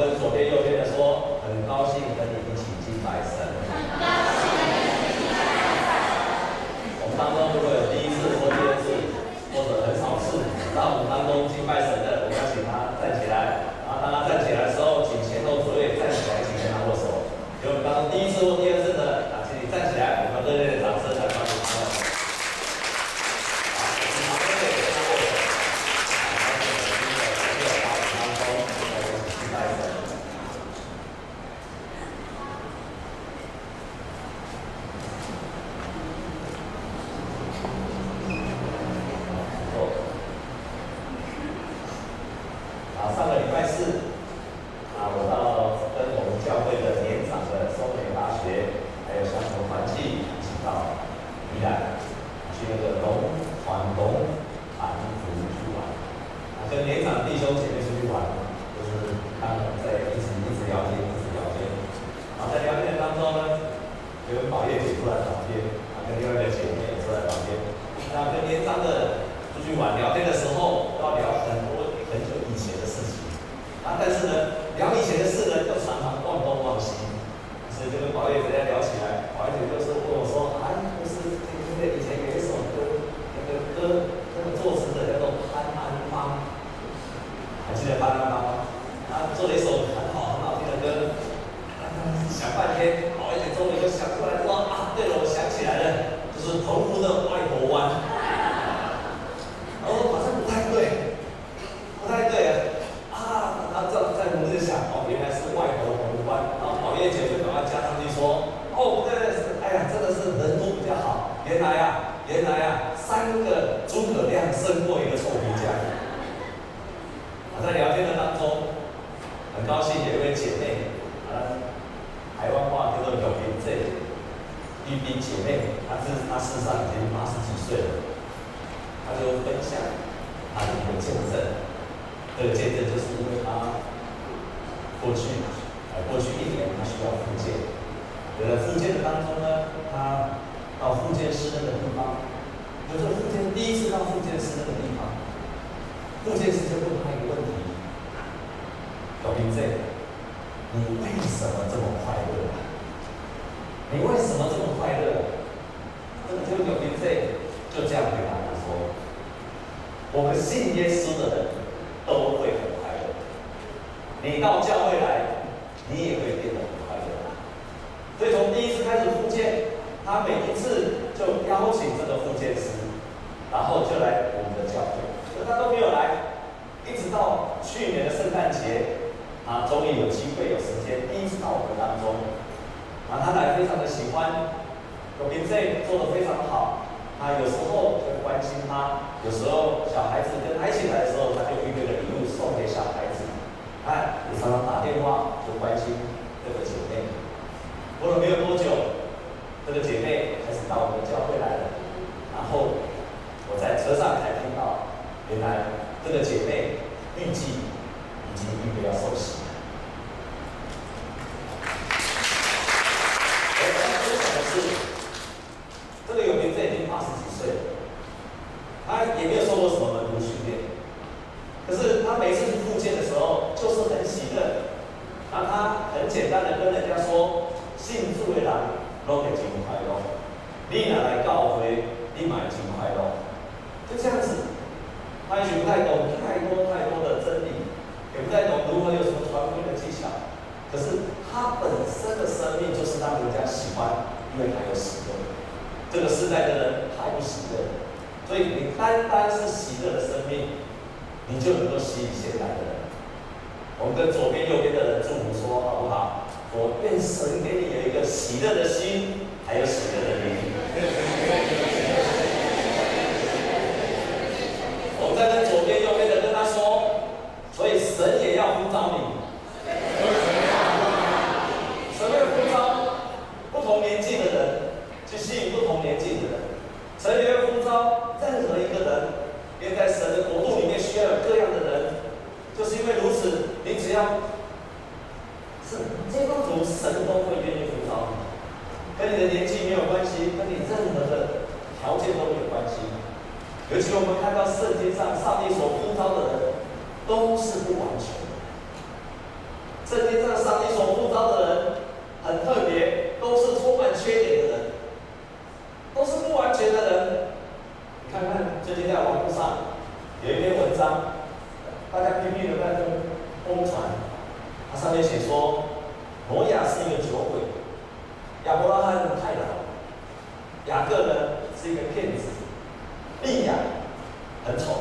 我们左边右边的说很高兴跟你一起进来。跟宝叶姐坐在旁边，啊，跟另外一个姐妹也坐在旁边，那跟年三个出去玩聊天的时候。已经八十几岁了他就分享他的一个见证这个见证就是因为他过去呃过去一年他需要复健呃复健的当中呢他到复健师那个地方就是复健第一次到复健师那个地方复健师就问他一个问题董明震你为什么这么快乐你为什么这么快乐这个就明费就这样回答他说：“我们信耶稣的人都会很快乐。你到教会来，你也会变得很快乐。所以从第一次开始复健，他每一次就邀请这个复健师，然后就来我们的教会。可他都没有来，一直到去年的圣诞节，啊，终于有机会有时间，第一次到我们当中，啊，他来非常的喜欢。”我平时做的非常好他有时候会关心他有时候小孩子跟他一起那个人祝福说：“好不好？我愿神给你有一个喜乐的心，还有喜乐的灵。”我们在跟左边、右边的跟他说，所以神也要鼓掌你。尤其我们看到圣经上上帝所呼召的人，都是不完全的。圣经上上帝所呼召的人很特别，都是充满缺点的人，都是不完全的人。你看看最近在网络上有一篇文章，大家拼命的在疯疯传，它上面写说，摩亚是一个酒鬼，亚伯拉罕太老，雅各呢是一个骗子。哎呀很丑。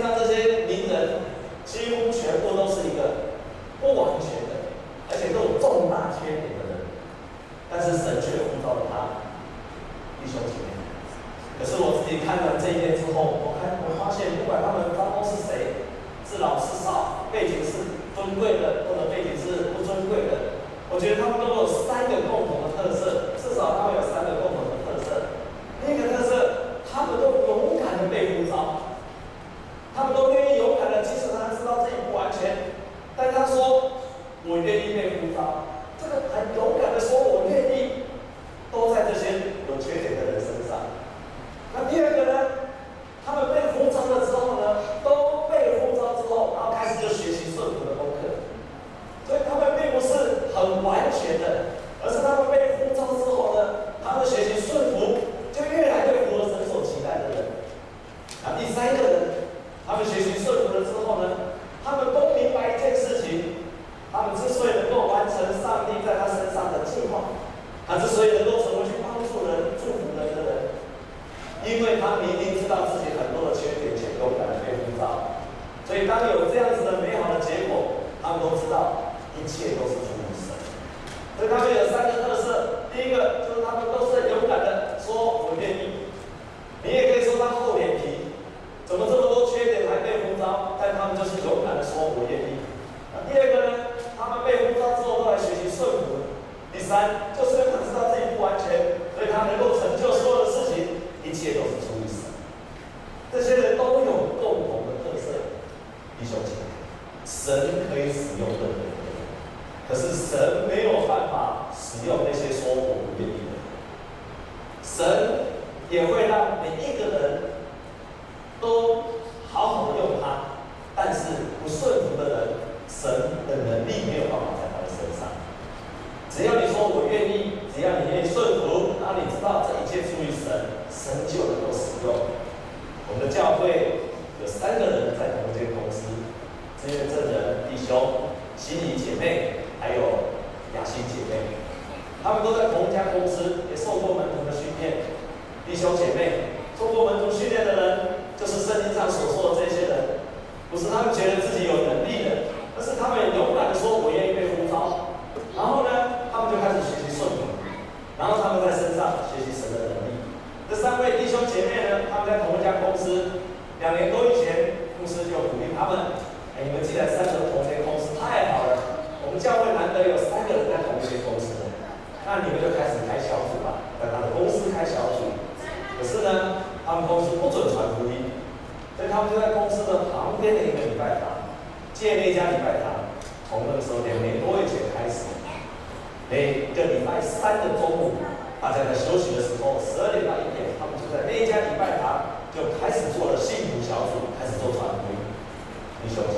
像这些名人几乎全部都是休息的时候，十二点到一点，他们就在那一家礼拜堂就开始做了信徒小组，开始做传福音。你休息。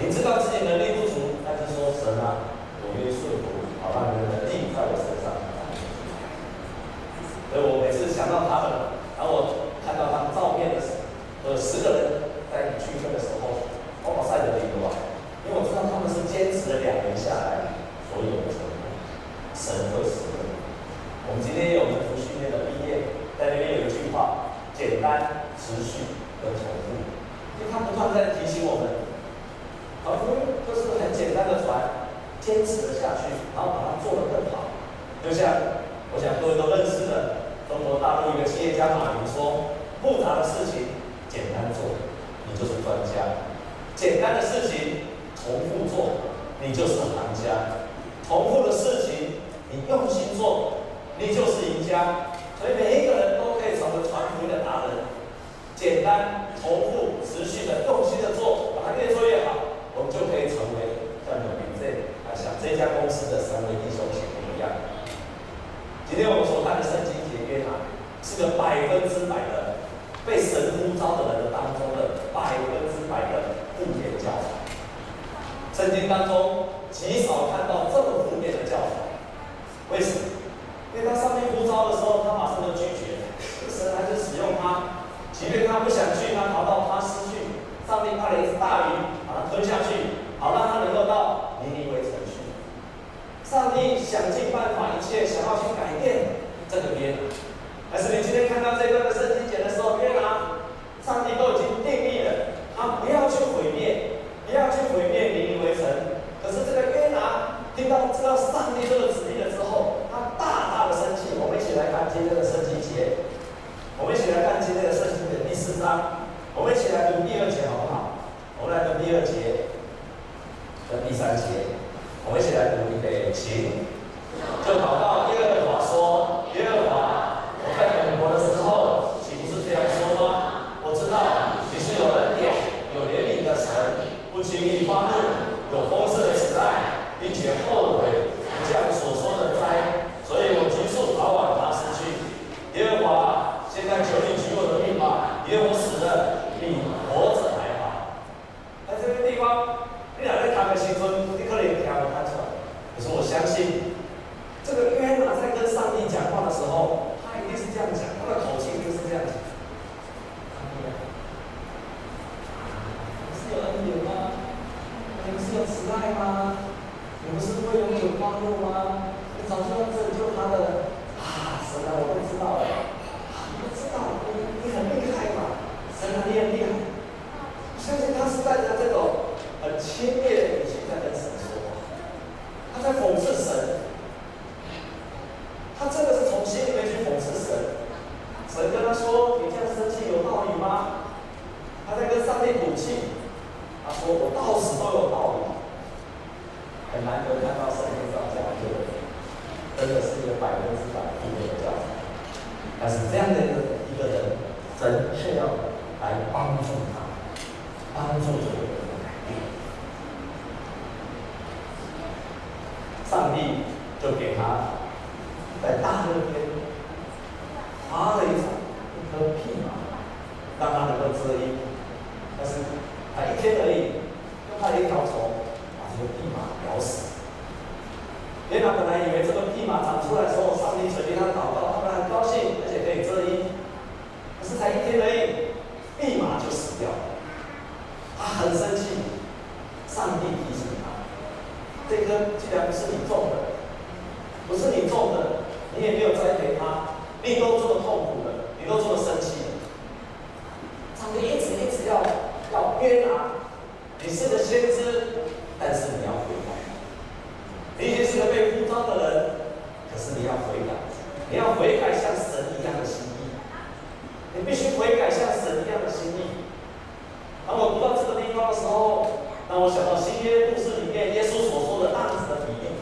你知道自己能力不足，那就说神啊，我愿意说服，好让人。一家公司的三个亿收是不一样。的今天我们所看的圣经节约谈是个百分之百的上帝赌气，他说我到死都有道理。很难得看到神经上这样一个人，真的是一个百分之百的教材。但是这样的一个一个人，神却要来帮助他，帮助。要约拿，你是个先知。但是你要悔改，你已经是个被呼召的人，可是你要悔改，你要悔改像神一样的心意，你必须悔改像神一样的心意。当我读到这个地方的时候，让我想到新约故事里面耶稣所说的浪子的比喻。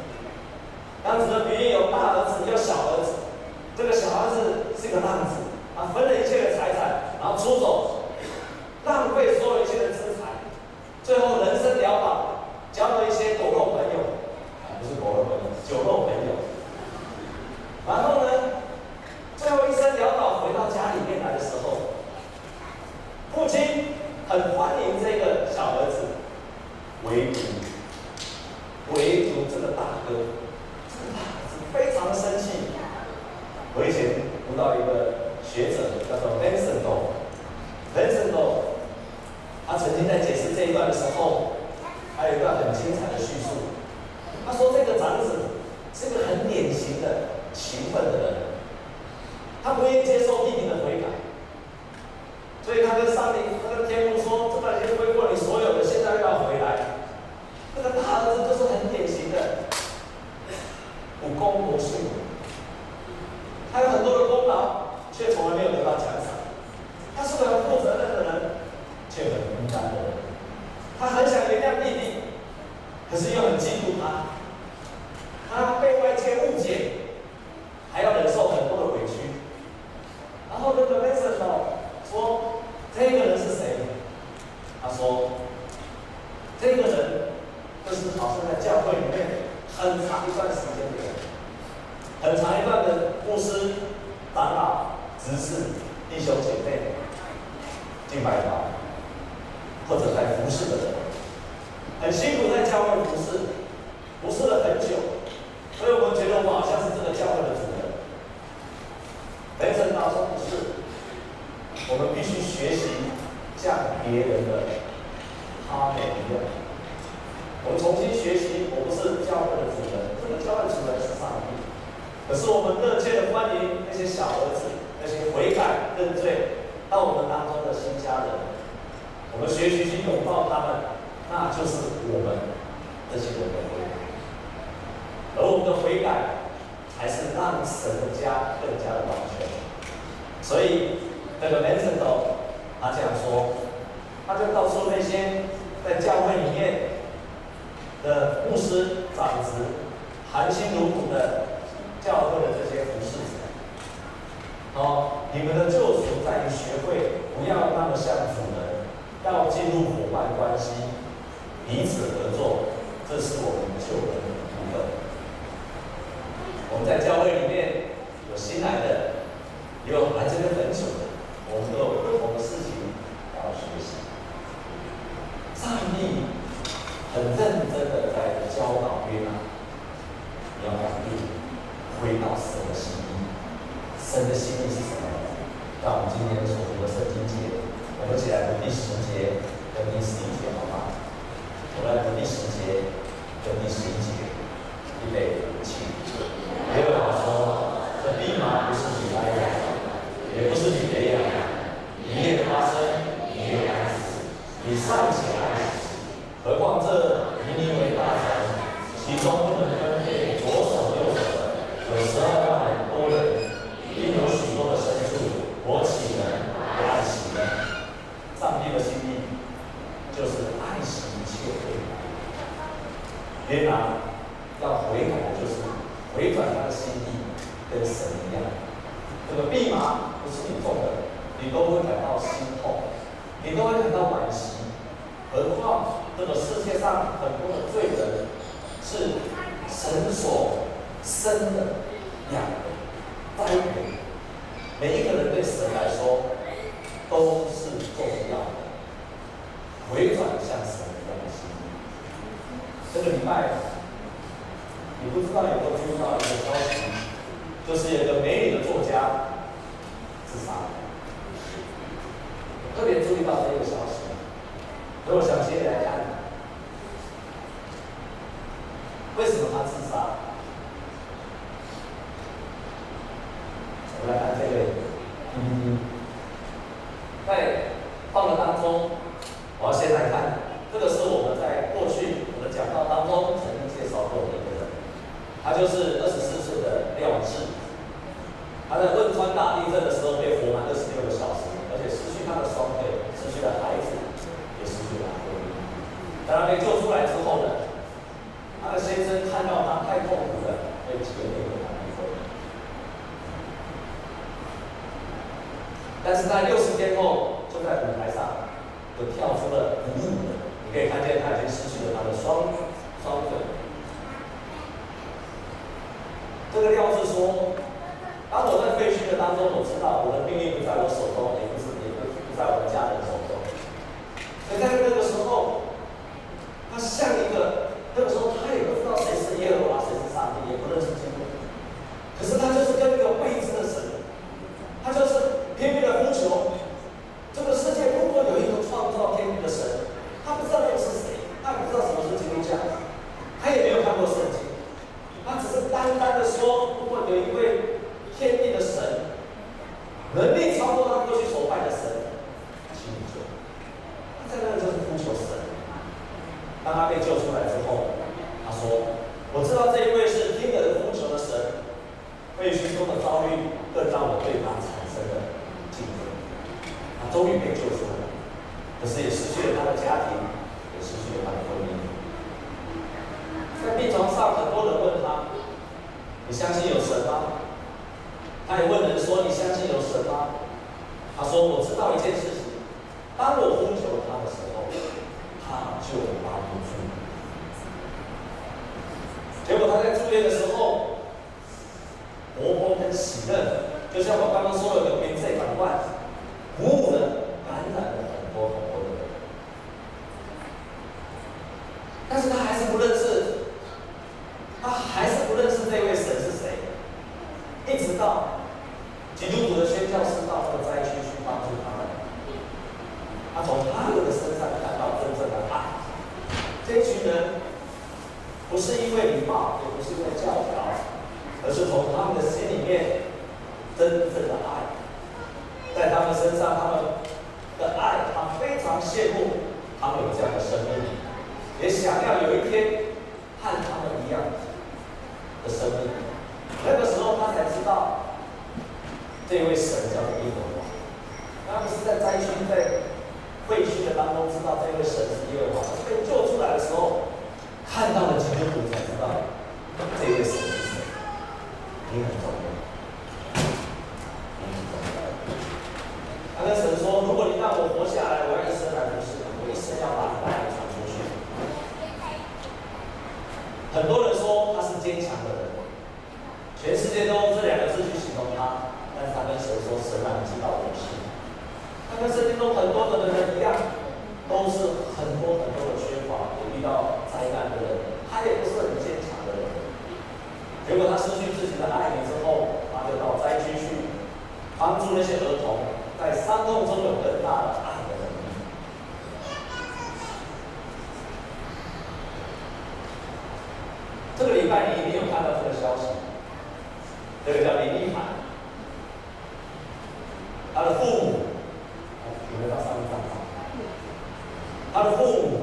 浪子的比喻有大儿子，有小儿子。这个小儿子是个浪子，他分了一切的财产，然后出走，浪费所有一切的资产，最后人生潦倒。交了一些狗肉朋友，啊，不是狗肉朋友，酒肉朋友。然后呢，最后一生潦倒回到家里面来的时候，父亲很欢迎这个小儿子，唯独唯独这个大哥，这个大儿子非常的生气。我以前读到一个学者叫做 Vincent Do，Vincent Do，他曾经在解释这一段的时候。还有一段很精彩的叙述。他说：“这个长子是个很典型的勤奋的人，他不愿意接受弟弟的悔改，所以他跟上帝、他跟天父说：‘这段已经归过你所有的，现在又要回来。’这个大儿子就是很典型的不公不义，他有很多的功劳，却从来没有得到奖赏。他是个很负责任的人，却很孤单的人。”他很想原谅弟弟，可是又很嫉妒他。他被外界误解，还要忍受很多的委屈。然后那个梅森哦说：“这个人是谁？”他说：“这个人就是好像在教会里面很长一段时间的人，很长一段的牧师、长老、执事、弟兄姐妹敬拜他。”或者在服侍的人，很辛苦在教会服侍，服侍了很久，所以我们觉得我们好像是这个教会的主人。雷神导说不是，我们必须学习像别人的他们一样。我们重新学习，我不是教会的主人，这个教会主人是上帝。可是我们热切的欢迎那些小儿子，那些悔改认罪到我们当中的新家人。我们学习去拥抱他们，那就是我们这些人的悔改，而我们的悔改，才是让神的家更加的完全。所以，那个门神斗他这样说，他就告诉那些在教会里面的牧师、长子，含辛茹苦的教会的这些服侍者，好，你们的救赎在于学会不要那么像主人。要进入伙伴关系，彼此合作，这是我们救人的部分。我们在教会里面有新来的，有来这边很久的，我们这个世界上很多的罪人是神所生的养的灾民。每一个人对神来说都是重要的，回转向神的心。真的明白？你不知道，有没有注意到一个消息？就是有个美女的作家自杀了。特别注意到这个消息。我想请你来家里，为什么他？但是在六十天后，就在舞台上，就跳出了舞的，你可以看见他已经失去了他的双。可是也失去了他的家庭也失去了他的婚姻。在病床上很多人问他你相信这个礼拜你一定有看到这个消息，这个叫林一涵，他的父母，有没有到上面看？他的父母。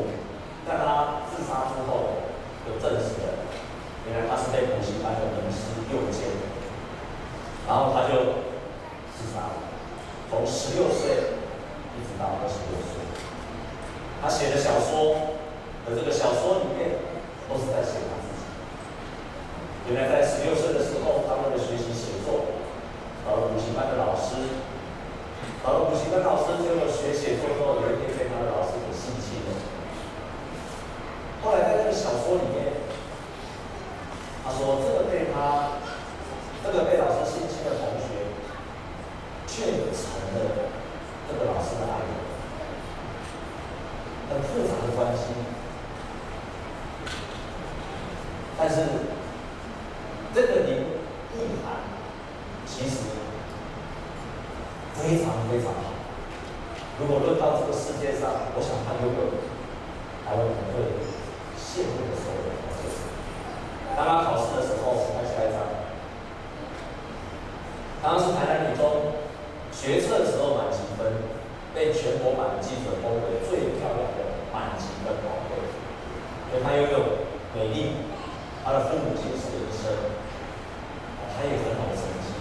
如果论到这个世界上，我想他拥有台湾人会羡慕的所有的条件。当他考试的时候，我们看下一张。当时台南女中学测的时候满级分，被全国版的记者封为最漂亮的满级分宝贝，因为她拥有美丽，她的父母亲是医生，她也很好的成绩，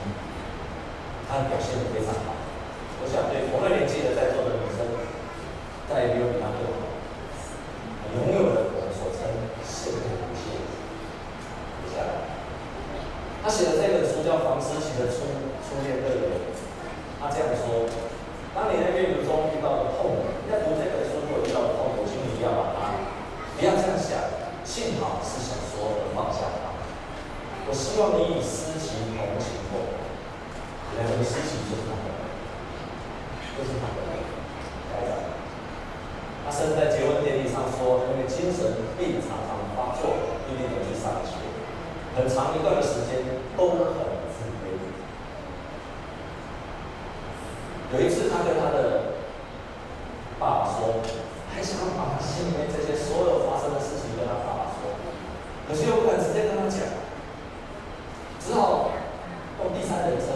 她表现得非常好。我想对同个年纪的在座的女生，再也没有比她更好，拥有了我们所称羡慕的一切。接下来，他写的这本书叫《房思琪的初初恋乐园》，他这样说：当你在阅读中遇到的痛苦，在读这本书所遇到的痛苦，请你不要把它，不要这样想，幸好是小说而放下它。我希望你与思琪同情过，事情就是他的。就是他的家长，他甚至在结婚典礼上说，因为精神病常常发作，一定能去上学，很长一段的时间都很自卑。有一次，他跟他的爸爸说，还想要把他心里面这些所有发生的事情跟他爸爸说，可是又不敢直接跟他讲，只好用第三人称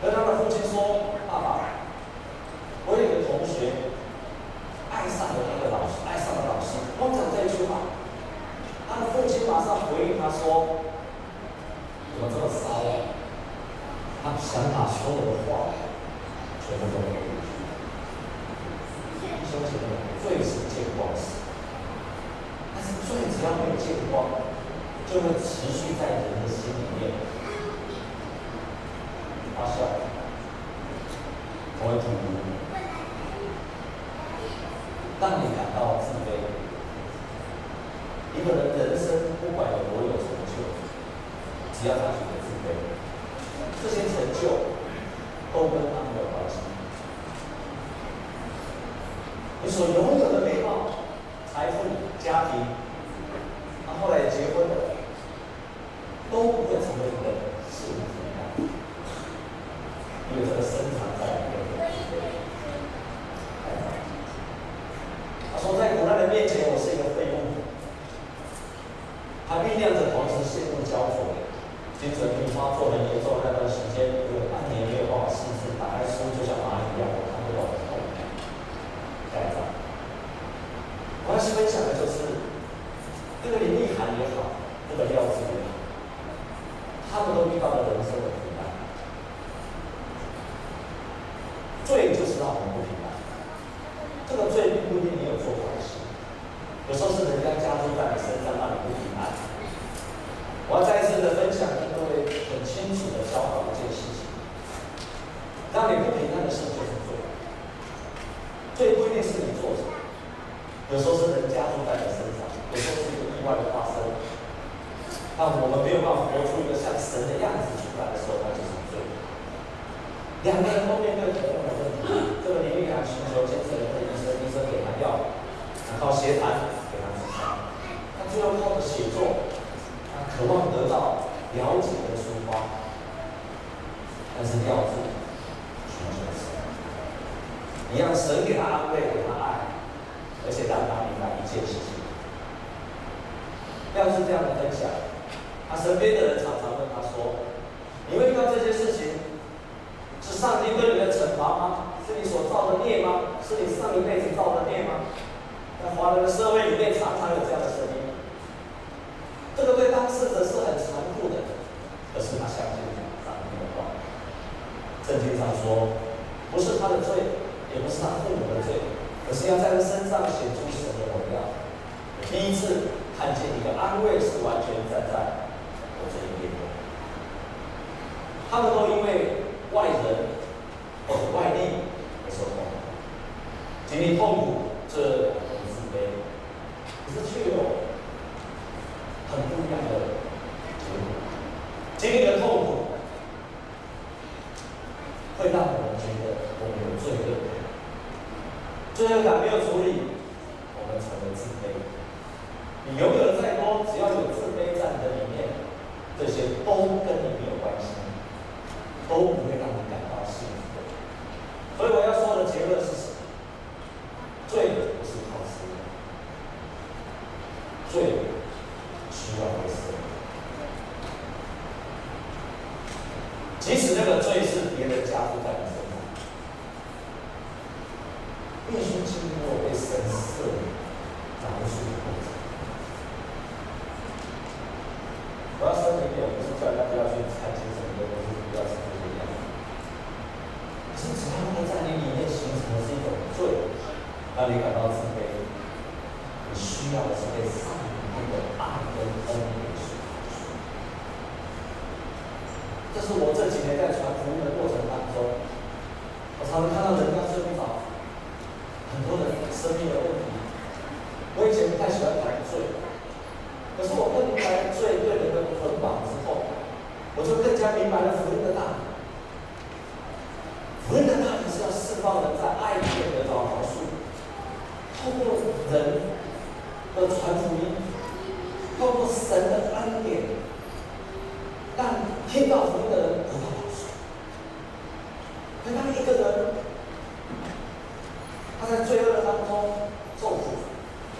跟他的父亲说：“爸爸。”我有个同学爱上了那个老师，爱上了老师。光讲这一句话，他的父亲马上回应他说：“怎么这么骚啊？”他想把所有的话全部都给你。兄弟们，罪是见光死，但是罪只要没有见光，就会持续在人的心里面发酵，成为毒物。让你感到自卑。一个人人生不管有多有成就，只要他觉得自卑，这些成就都跟他没有关系。你所拥有的美貌、财富、家庭，他后来结婚了，都不会成为你的幸福感，因为这个深藏在里面。说在苦难的面前，我是一个废物。他酝酿着同时陷入焦灼，精神病发作很严重那段时间，有半年没有办法识字，打开书就像蚂蚁一样，我看不懂的痛。下一张，我要分享的就是这个林奕含也好，这个廖智也好，他们都遇到了人生的苦难，罪就是让我们不平安。这个罪并不一定你有做坏事，有时候是人家加诸在你身上，让你不平安。我要再一次的分享，跟各位很清楚的教导一件事情：让你不平安的事就是罪。罪不一定是你做什么，有时候是人加诸在你身上，有时候是一个意外的发生。但我们没有办法活出一个像神的样子出来的时候，那就是罪。两个人都面对同样的问题，这个林奕含寻求精神的医生，医生给他药，然后协谈，他最后靠着写作，他渴望得到了解的抒发，但是药治寻求神，你让神给他安慰，给他爱，而且让他明白一件事情。要是这样的分享，他身边的人常常问他说：“你会遇到这些事情？”是上帝对你的惩罚吗？是你所造的孽吗？是你上一辈子造的孽吗？在华人的社会里面，常常有这样的声音。这个对当事者是很残酷的，可是他相信上帝的话。圣经上说，不是他的罪，也不是他父母的罪，而是要在他身上显出神的荣耀。第一次看见一个安慰是完全站在我这一边的。他们都因为。外人或者外力而受痛苦，经历痛苦，经过被神赦免、饶恕的过程。我要说一点，不是叫大家要去看清么的东西，不要是这个样子。其实他们在你里面形成的是一种罪，让你感到自卑。你需要的是被上帝的爱跟恩典所饶恕。这是我这几年在传福音的过程当中，我常能看到人家这。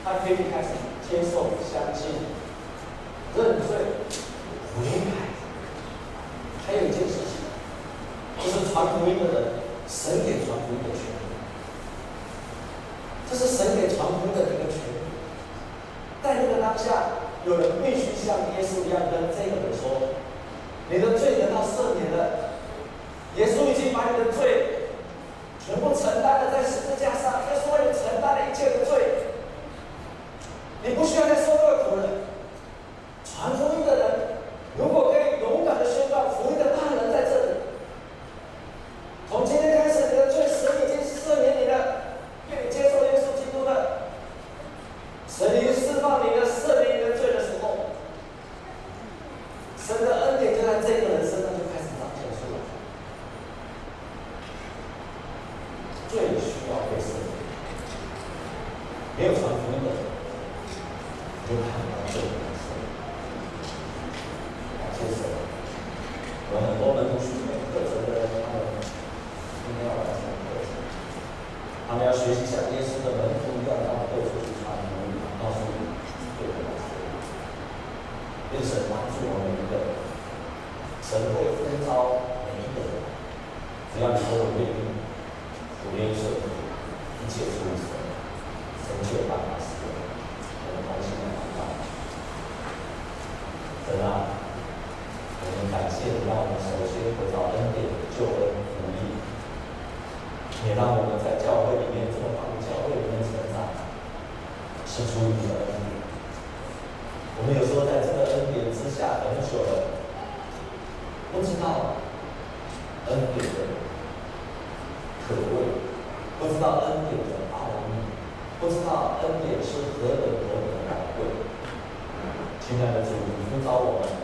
他可以开始接受、相信、认罪、悔改。还有一件事情，就是传福音的人，神给传福音的。很难做，感谢神，有很多门徒学门，我觉得他们今天要来讲课，他们要学习小耶稣的门徒，让他们处去传福音，告诉你们，对，变成帮助我们一个神会分招每一个人，只要你们都努力。属你的恩典。我们有时候在这个恩典之下很久了，不知道恩典的可贵，不知道恩典的奥秘，不知道恩典是何等何等的宝贵。亲爱的主，你呼召我们。